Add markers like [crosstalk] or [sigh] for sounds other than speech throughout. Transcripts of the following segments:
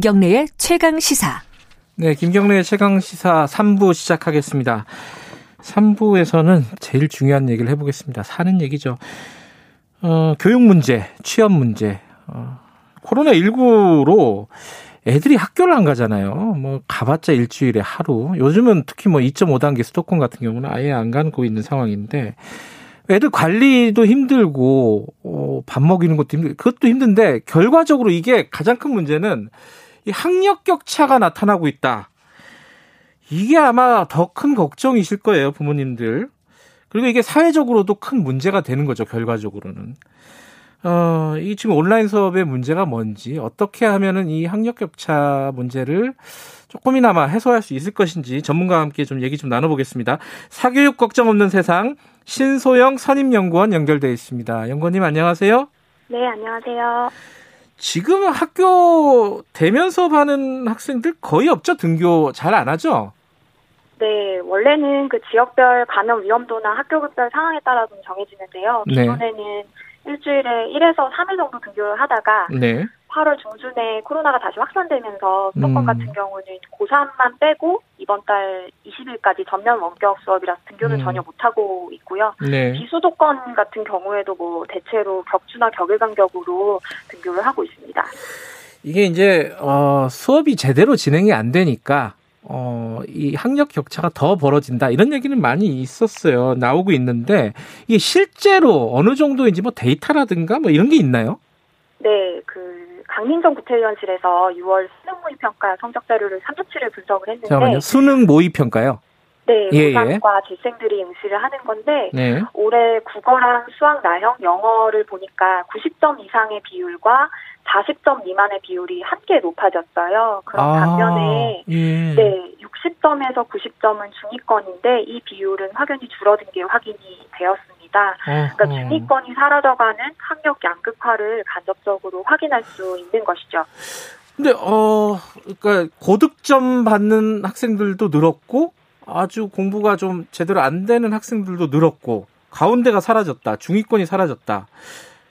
김경래의 최강 시사. 네, 김경래의 최강 시사 3부 시작하겠습니다. 3부에서는 제일 중요한 얘기를 해보겠습니다. 사는 얘기죠. 어, 교육 문제, 취업 문제, 어, 코로나19로 애들이 학교를 안 가잖아요. 뭐, 가봤자 일주일에 하루. 요즘은 특히 뭐 2.5단계 수도권 같은 경우는 아예 안 가고 있는 상황인데, 애들 관리도 힘들고 어, 밥 먹이는 것도 힘들 그것도 힘든데 결과적으로 이게 가장 큰 문제는 이 학력 격차가 나타나고 있다. 이게 아마 더 큰 걱정이실 거예요, 부모님들. 그리고 이게 사회적으로도 큰 문제가 되는 거죠, 결과적으로는. 어, 이 지금 온라인 수업의 문제가 뭔지, 어떻게 하면은 이 학력 격차 문제를 조금이나마 해소할 수 있을 것인지 전문가와 함께 좀 얘기 좀 나눠보겠습니다. 사교육 걱정 없는 세상 신소영 선임연구원 연결돼 있습니다. 연구원님 안녕하세요. 네, 안녕하세요. 지금 학교 대면 수업하는 학생들 거의 없죠? 등교 잘 안 하죠? 네, 원래는 그 지역별 감염 위험도나 학교별 상황에 따라 좀 정해지는데요. 네. 기존에는 네. 일주일에 1에서 3일 정도 등교를 하다가 네. 8월 중순에 코로나가 다시 확산되면서 수도권 음. 같은 경우는 고3만 빼고 이번 달 20일까지 전면 원격 수업이라서 등교는 음. 전혀 못하고 있고요. 네. 비수도권 같은 경우에도 뭐 대체로 격주나 격일 간격으로 등교를 하고 있습니다. 이게 이제 어, 수업이 제대로 진행이 안 되니까 어, 이 학력 격차가 더 벌어진다 이런 얘기는 많이 있었어요. 나오고 있는데 이게 실제로 어느 정도인지 뭐 데이터라든가 뭐 이런 게 있나요? 네, 그 강민정 국회의원실에서 6월 수능 모의 평가 성적 자료를 3주치를 분석을 했는데 잠깐만요. 수능 모의 평가요? 네, 예, 고3과 예. 재생들이 응시를 하는 건데 네. 올해 국어랑 수학, 나형, 영어를 보니까 90점 이상의 비율과 40점 미만의 비율이 함께 높아졌어요. 그런 아, 반면에 예. 네, 60점에서 90점은 중위권인데 이 비율은 확연히 줄어든 게 확인이 되었습니다. 있다. 그러니까 중위권이 사라져가는 학력 양극화를 간접적으로 확인할 수 있는 것이죠. 근데 어 그러니까 고득점 받는 학생들도 늘었고 아주 공부가 좀 제대로 안 되는 학생들도 늘었고 가운데가 사라졌다. 중위권이 사라졌다.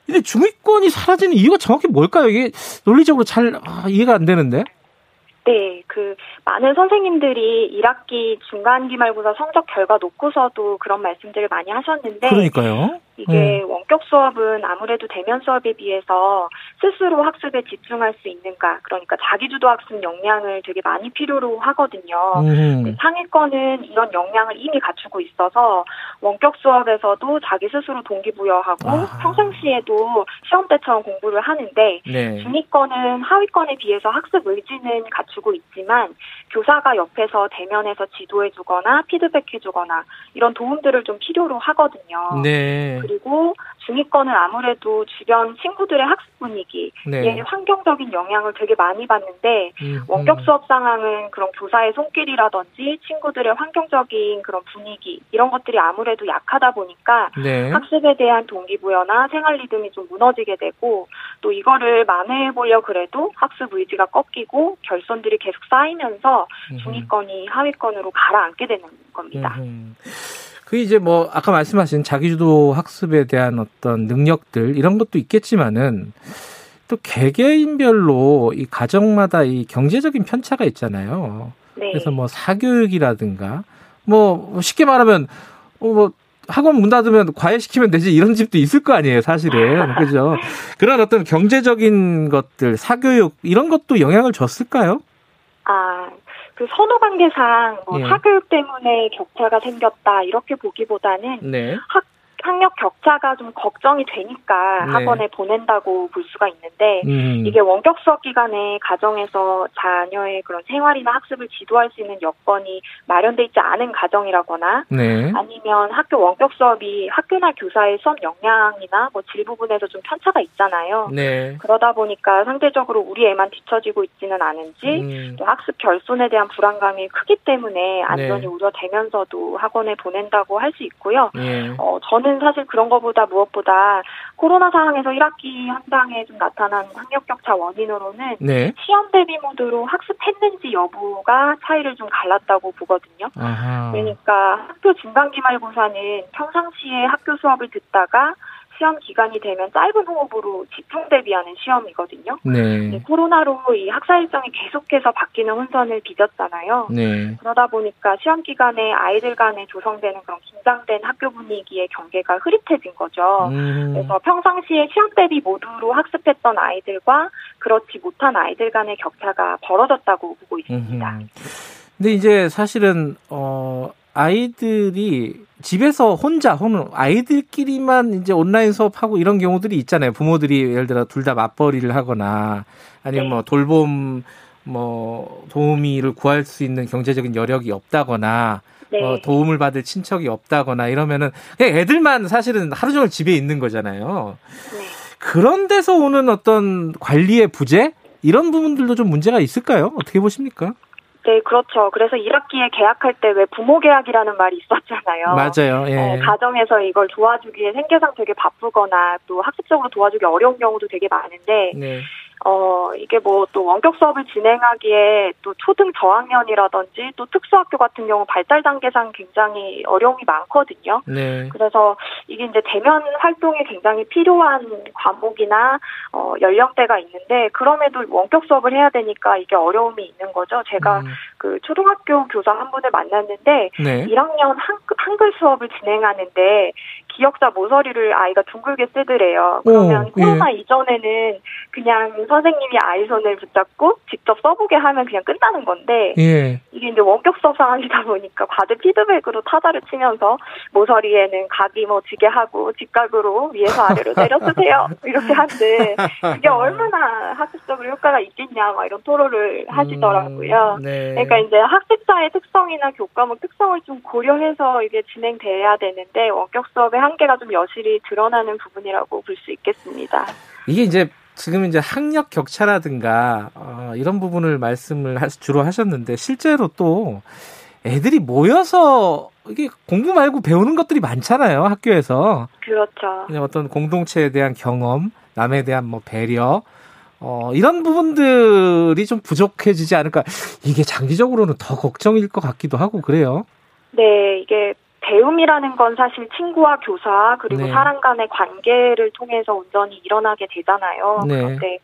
근데 중위권이 사라지는 이유가 정확히 뭘까요? 이게 논리적으로 잘 아, 이해가 안 되는데. 네, 그 많은 선생님들이 1학기 중간 기말고사 성적 결과 놓고서도 그런 말씀들을 많이 하셨는데 그러니까요. 이게 음. 원격 수업은 아무래도 대면 수업에 비해서 스스로 학습에 집중할 수 있는가 그러니까 자기주도 학습 역량을 되게 많이 필요로 하거든요. 음. 상위권은 이런 역량을 이미 갖추고 있어서 원격 수업에서도 자기 스스로 동기부여하고 아. 평상시에도 시험 때처럼 공부를 하는데 네. 중위권은 하위권에 비해서 학습 의지는 갖추고 있지만 교사가 옆에서 대면에서 지도해주거나 피드백해주거나 이런 도움들을 좀 필요로 하거든요. 네. 그리고 중위권은 아무래도 주변 친구들의 학습 분위기, 네. 예, 환경적인 영향을 되게 많이 받는데 음, 원격 수업 상황은 그런 교사의 손길이라든지 친구들의 환경적인 그런 분위기 이런 것들이 아무래도 약하다 보니까 네. 학습에 대한 동기부여나 생활 리듬이 좀 무너지게 되고 또 이거를 만회해 보려 그래도 학습 의지가 꺾이고 결손들이 계속 쌓이면서 중위권이 하위권으로 가라앉게 되는 겁니다. 음. 그 이제 뭐 아까 말씀하신 자기주도 학습에 대한 어떤 능력들 이런 것도 있겠지만은 또 개개인별로 이 가정마다 이 경제적인 편차가 있잖아요. 네. 그래서 뭐 사교육이라든가 뭐 쉽게 말하면 뭐 학원 문 닫으면 과외시키면 되지 이런 집도 있을 거 아니에요, 사실은. [laughs] 그죠? 그런 어떤 경제적인 것들, 사교육 이런 것도 영향을 줬을까요? 아, 그 선호 관계상 뭐 예. 사교육 때문에 격차가 생겼다 이렇게 보기보다는 네. 학 학력 격차가 좀 걱정이 되니까 네. 학원에 보낸다고 볼 수가 있는데 음. 이게 원격 수업 기간에 가정에서 자녀의 그런 생활이나 학습을 지도할 수 있는 여건이 마련돼 있지 않은 가정이라거나 네. 아니면 학교 원격 수업이 학교나 교사의 수업 역량이나 뭐 질 부분에서 좀 편차가 있잖아요. 네. 그러다 보니까 상대적으로 우리 애만 뒤처지고 있지는 않은지 음. 또 학습 결손에 대한 불안감이 크기 때문에 안전이 네. 우려되면서도 학원에 보낸다고 할 수 있고요. 예. 어, 저는 저는 사실 그런 것보다 무엇보다 코로나 상황에서 1학기 현장에 좀 나타난 학력 격차 원인으로는 네. 시험 대비 모드로 학습했는지 여부가 차이를 좀 갈랐다고 보거든요. 아하. 그러니까 학교 중간 기말고사는 평상시에 학교 수업을 듣다가 시험 기간이 되면 짧은 호흡으로 집중 대비하는 시험이거든요. 네. 네, 코로나로 이 학사 일정이 계속해서 바뀌는 혼선을 빚었잖아요. 네. 그러다 보니까 시험 기간에 아이들 간에 조성되는 그런 긴장된 학교 분위기의 경계가 흐릿해진 거죠. 음. 그래서 평상시에 시험 대비 모드로 학습했던 아이들과 그렇지 못한 아이들 간의 격차가 벌어졌다고 보고 있습니다. 음. 근데 이제 사실은 어 아이들이 집에서 혼자 혹은 아이들끼리만 이제 온라인 수업하고 이런 경우들이 있잖아요. 부모들이 예를 들어 둘 다 맞벌이를 하거나 아니면 네. 뭐 돌봄 뭐 도우미를 구할 수 있는 경제적인 여력이 없다거나 네. 어, 도움을 받을 친척이 없다거나 이러면은 그냥 애들만 사실은 하루 종일 집에 있는 거잖아요. 네. 그런 데서 오는 어떤 관리의 부재 이런 부분들도 좀 문제가 있을까요? 어떻게 보십니까? 네, 그렇죠. 그래서 1학기에 계약할 때 왜 부모 계약이라는 말이 있었잖아요. 맞아요. 예. 어, 가정에서 이걸 도와주기에 생계상 되게 바쁘거나 또 학습적으로 도와주기 어려운 경우도 되게 많은데 네. 어, 이게 뭐 또 원격 수업을 진행하기에 또 초등 저학년이라든지 또 특수학교 같은 경우 발달 단계상 굉장히 어려움이 많거든요. 네. 그래서 이게 이제 대면 활동에 굉장히 필요한 과목이나 어, 연령대가 있는데 그럼에도 원격 수업을 해야 되니까 이게 어려움이 있는 거죠. 제가 음. 그 초등학교 교사 한 분을 만났는데 네. 1학년 한글 수업을 진행하는데 기억자 모서리를 아이가 둥글게 쓰더래요. 그러면 오, 코로나 예. 이전에는 그냥 선생님이 아이 손을 붙잡고 직접 써보게 하면 그냥 끝나는 건데 예. 이게 이제 원격 수업 상황이다 [laughs] 보니까 과제 피드백으로 타자를 치면서 모서리에는 각이 뭐 지게 하고 직각으로 위에서 아래로 [laughs] 내려 쓰세요 이렇게 하는데 [laughs] 그게 얼마나 학습적으로 효과가 있겠냐 막 이런 토론을 하시더라고요. 음, 네. 그러니까 이제 학습자의 특성이나 교과목 특성을 좀 고려해서 이게 진행돼야 되는데 원격 수업의 한계가 좀 여실히 드러나는 부분이라고 볼 수 있겠습니다. 이게 이제 지금 이제 학력 격차라든가 어, 이런 부분을 말씀을 주로 하셨는데 실제로 또 애들이 모여서 이게 공부 말고 배우는 것들이 많잖아요 학교에서. 그렇죠. 어떤 공동체에 대한 경험, 남에 대한 뭐 배려, 어, 이런 부분들이 좀 부족해지지 않을까. 이게 장기적으로는 더 걱정일 것 같기도 하고 그래요. 네, 이게 배움이라는 건 사실 친구와 교사 그리고 네. 사람 간의 관계를 통해서 온전히 일어나게 되잖아요. 네. 그런데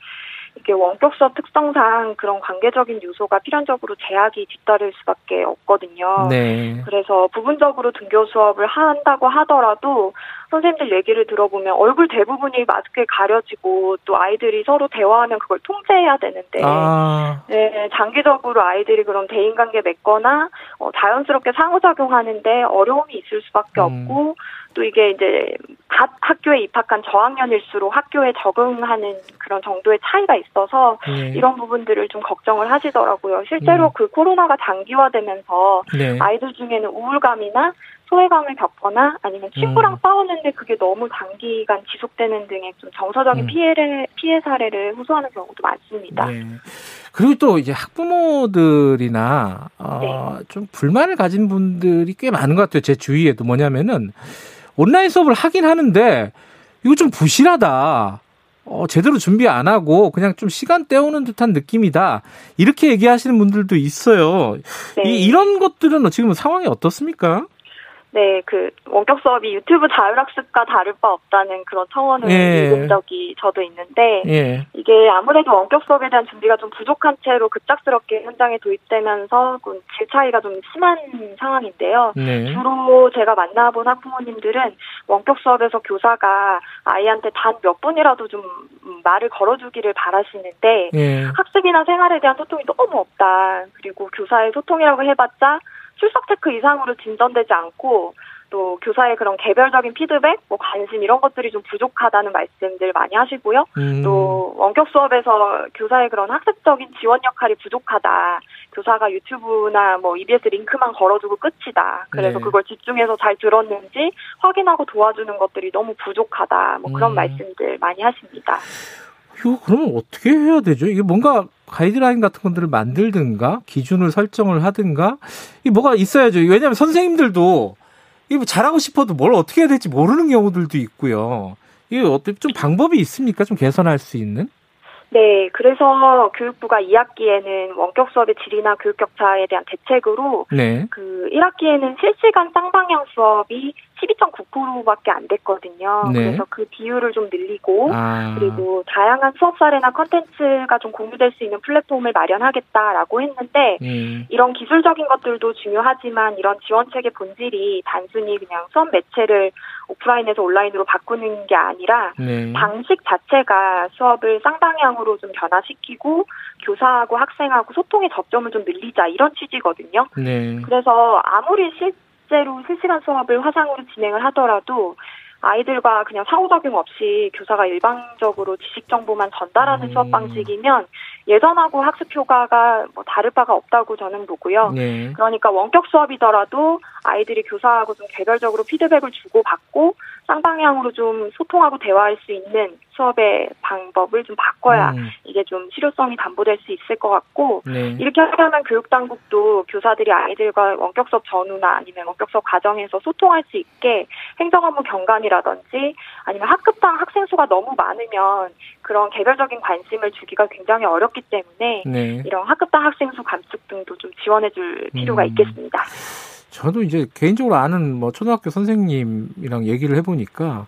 이게 원격 수업 특성상 그런 관계적인 요소가 필연적으로 제약이 뒤따를 수밖에 없거든요. 네. 그래서 부분적으로 등교 수업을 한다고 하더라도 선생님들 얘기를 들어보면 얼굴 대부분이 마스크에 가려지고 또 아이들이 서로 대화하면 그걸 통제해야 되는데 아. 네, 장기적으로 아이들이 그런 대인관계 맺거나 어, 자연스럽게 상호작용하는데 어려움이 있을 수밖에 음. 없고 또 이게 이제 갓 학교에 입학한 저학년일수록 학교에 적응하는 그런 정도의 차이가 있어서 네. 이런 부분들을 좀 걱정을 하시더라고요. 실제로 음. 그 코로나가 장기화되면서 네. 아이들 중에는 우울감이나 소외감을 겪거나 아니면 친구랑 음. 싸우는데 그게 너무 단기간 지속되는 등의 좀 정서적인 음. 피해를 피해 사례를 호소하는 경우도 많습니다. 네. 그리고 또 이제 학부모들이나 어, 네. 좀 불만을 가진 분들이 꽤 많은 것 같아요. 제 주위에도 뭐냐면은 온라인 수업을 하긴 하는데 이거 좀 부실하다. 어, 제대로 준비 안 하고 그냥 좀 시간 때우는 듯한 느낌이다. 이렇게 얘기하시는 분들도 있어요. 네. 이, 이런 것들은 지금 상황이 어떻습니까? 네, 그 원격 수업이 유튜브 자율학습과 다를 바 없다는 그런 청원을 예. 읽은 적이 저도 있는데 예. 이게 아무래도 원격 수업에 대한 준비가 좀 부족한 채로 급작스럽게 현장에 도입되면서 질 차이가 좀 심한 상황인데요. 네. 주로 제가 만나본 학부모님들은 원격 수업에서 교사가 아이한테 단 몇 분이라도 좀 말을 걸어주기를 바라시는데 예. 학습이나 생활에 대한 소통이 너무 없다. 그리고 교사의 소통이라고 해봤자 출석 체크 이상으로 진전되지 않고 또 교사의 그런 개별적인 피드백, 뭐 관심 이런 것들이 좀 부족하다는 말씀들 많이 하시고요. 음. 또 원격 수업에서 교사의 그런 학습적인 지원 역할이 부족하다. 교사가 유튜브나 뭐 EBS 링크만 걸어주고 끝이다. 그래서 네. 그걸 집중해서 잘 들었는지 확인하고 도와주는 것들이 너무 부족하다. 뭐 그런 음. 말씀들 많이 하십니다. 이거 그러면 어떻게 해야 되죠? 이게 뭔가 가이드라인 같은 것들을 만들든가 기준을 설정을 하든가 이 뭐가 있어야죠. 왜냐하면 선생님들도 이거 뭐 잘하고 싶어도 뭘 어떻게 해야 될지 모르는 경우들도 있고요. 이게 어떻게 좀 방법이 있습니까? 좀 개선할 수 있는? 네, 그래서 교육부가 2학기에는 원격 수업의 질이나 교육 격차에 대한 대책으로 네. 그 1학기에는 실시간 쌍방향 수업이 12.9%밖에 안 됐거든요. 네. 그래서 그 비율을 좀 늘리고 아. 그리고 다양한 수업 사례나 컨텐츠가 좀 공유될 수 있는 플랫폼을 마련하겠다라고 했는데 음. 이런 기술적인 것들도 중요하지만 이런 지원책의 본질이 단순히 그냥 수업 매체를 오프라인에서 온라인으로 바꾸는 게 아니라 네. 방식 자체가 수업을 쌍방향으로 좀 변화시키고 교사하고 학생하고 소통의 접점을 좀 늘리자 이런 취지거든요. 네. 그래서 아무리 실 제로 실시간 수업을 화상으로 진행을 하더라도 아이들과 그냥 상호작용 없이 교사가 일방적으로 지식 정보만 전달하는 음. 수업 방식이면 예전하고 학습 효과가 뭐 다를 바가 없다고 저는 보고요. 네. 그러니까 원격 수업이더라도 아이들이 교사하고 좀 개별적으로 피드백을 주고 받고 쌍방향으로 좀 소통하고 대화할 수 있는 수업의 방법을 좀 바꿔야 음. 이게 좀 실효성이 담보될 수 있을 것 같고 네. 이렇게 하려면 교육당국도 교사들이 아이들과 원격 수업 전후나 아니면 원격 수업 과정에서 소통할 수 있게 행정업무 경감이라든지 아니면 학급당 학생 수가 너무 많으면 그런 개별적인 관심을 주기가 굉장히 어렵기 때문에 네. 이런 학급당 학생 수 감축 등도 좀 지원해줄 필요가 음. 있겠습니다. 저도 이제 개인적으로 아는 뭐 초등학교 선생님이랑 얘기를 해보니까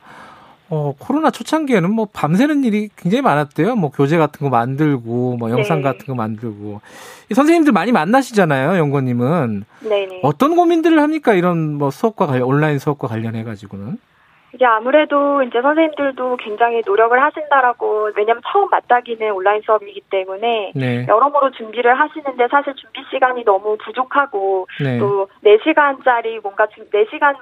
어, 코로나 초창기에는 뭐 밤새는 일이 굉장히 많았대요. 뭐 교재 같은 거 만들고 뭐 영상 네. 같은 거 만들고 이 선생님들 많이 만나시잖아요. 연구님은 네네. 어떤 고민들을 합니까? 이런 뭐 수업과 관련 온라인 수업과 관련해 가지고는 이게 아무래도 이제 선생님들도 굉장히 노력을 하신다라고 왜냐면 처음 맞닥이는 온라인 수업이기 때문에 네. 여러모로 준비를 하시는데 사실 준비 시간이 너무 부족하고 네. 또 4시간짜리 뭔가 주, 4시간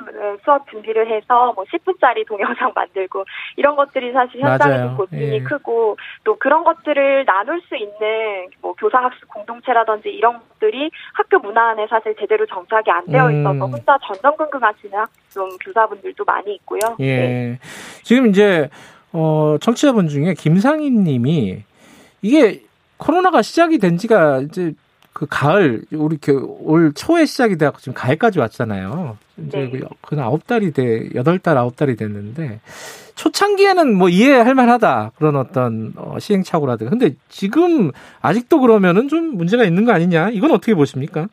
수업 준비를 해서 뭐 10분짜리 동영상 [laughs] 만들고 이런 것들이 사실 현장에서. 고민이 예. 크고 또 그런 것들을 나눌 수 있는 뭐 교사 학습 공동체라든지 이런 것들이 학교 문화 안에 사실 제대로 정착이 안 되어 음. 있어서 혼자 전전긍긍 하시는 학- 좀 교사분들도 많이 있고요. 예. 네. 지금 이제 어 청취자분 중에 김상인 님이 이게 코로나가 시작이 된 지가 이제 그 가을 우리 그올 초에 시작이 돼 갖고 지금 가을까지 왔잖아요. 이제 네. 그 그는 아홉 달이 돼 여덟 달 아홉 달이 됐는데 초창기에는 뭐 이해할 만하다. 그런 어떤 어 시행착오라든가. 근데 지금 아직도 그러면은 좀 문제가 있는 거 아니냐? 이건 어떻게 보십니까?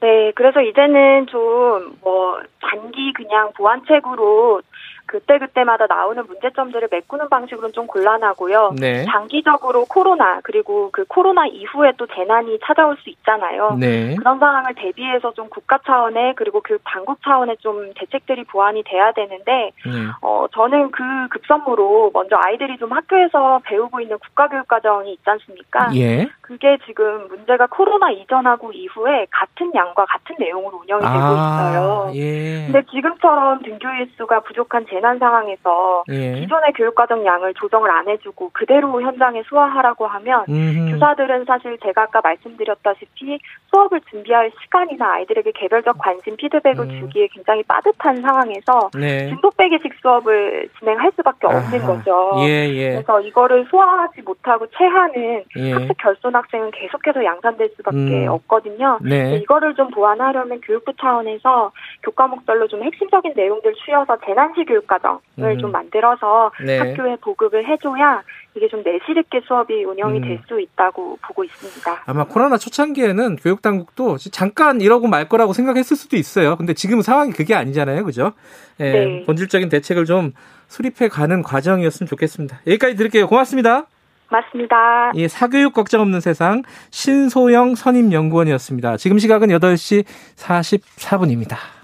네, 그래서 이제는 좀 뭐 단기 그냥 보완책으로 그때그때마다 나오는 문제점들을 메꾸는 방식으로는 좀 곤란하고요. 네. 장기적으로 코로나 그리고 그 코로나 이후에 또 재난이 찾아올 수 있잖아요. 네. 그런 상황을 대비해서 좀 국가 차원의 그리고 그 당국 차원의 좀 대책들이 보완이 돼야 되는데 네. 어 저는 그 급선무로 먼저 아이들이 좀 학교에서 배우고 있는 국가 교육 과정이 있지 않습니까? 예. 그게 지금 문제가 코로나 이전하고 이후에 같은 양과 같은 내용으로 운영이 되고 있어요. 예. 근데 지금처럼 등교 일수가 부족한 재난 상황에서 예. 기존의 교육과정 양을 조정을 안 해주고 그대로 현장에 수화하라고 하면 음흠. 교사들은 사실 제가 아까 말씀드렸다시피 수업을 준비할 시간이나 아이들에게 개별적 관심 피드백을 음. 주기에 굉장히 빠듯한 상황에서 네. 진도 빼기식 수업을 진행할 수밖에 없는 아하. 거죠. 예, 예. 그래서 이거를 소화하지 못하고 체하는 예. 학습 결손 학생은 계속해서 양산될 수밖에 음. 없거든요. 네. 이거를 좀 보완하려면 교육부 차원에서 교과목별로 좀 핵심적인 내용들 추려서 재난시 교육과정을 음. 좀 만들어서 네. 학교에 보급을 해줘야 이게 좀 내실 있게 수업이 운영이 음. 될수 있다고 보고 있습니다. 아마 코로나 초창기에는 교육 당국도 잠깐 이러고 말 거라고 생각했을 수도 있어요. 근데 지금 상황이 그게 아니잖아요. 그죠? 예, 네. 본질적인 대책을 좀 수립해 가는 과정이었으면 좋겠습니다. 여기까지 드릴게요. 고맙습니다. 맞습니다. 예, 사교육 걱정 없는 세상 신소영 선임연구원이었습니다. 지금 시각은 8시 44분입니다.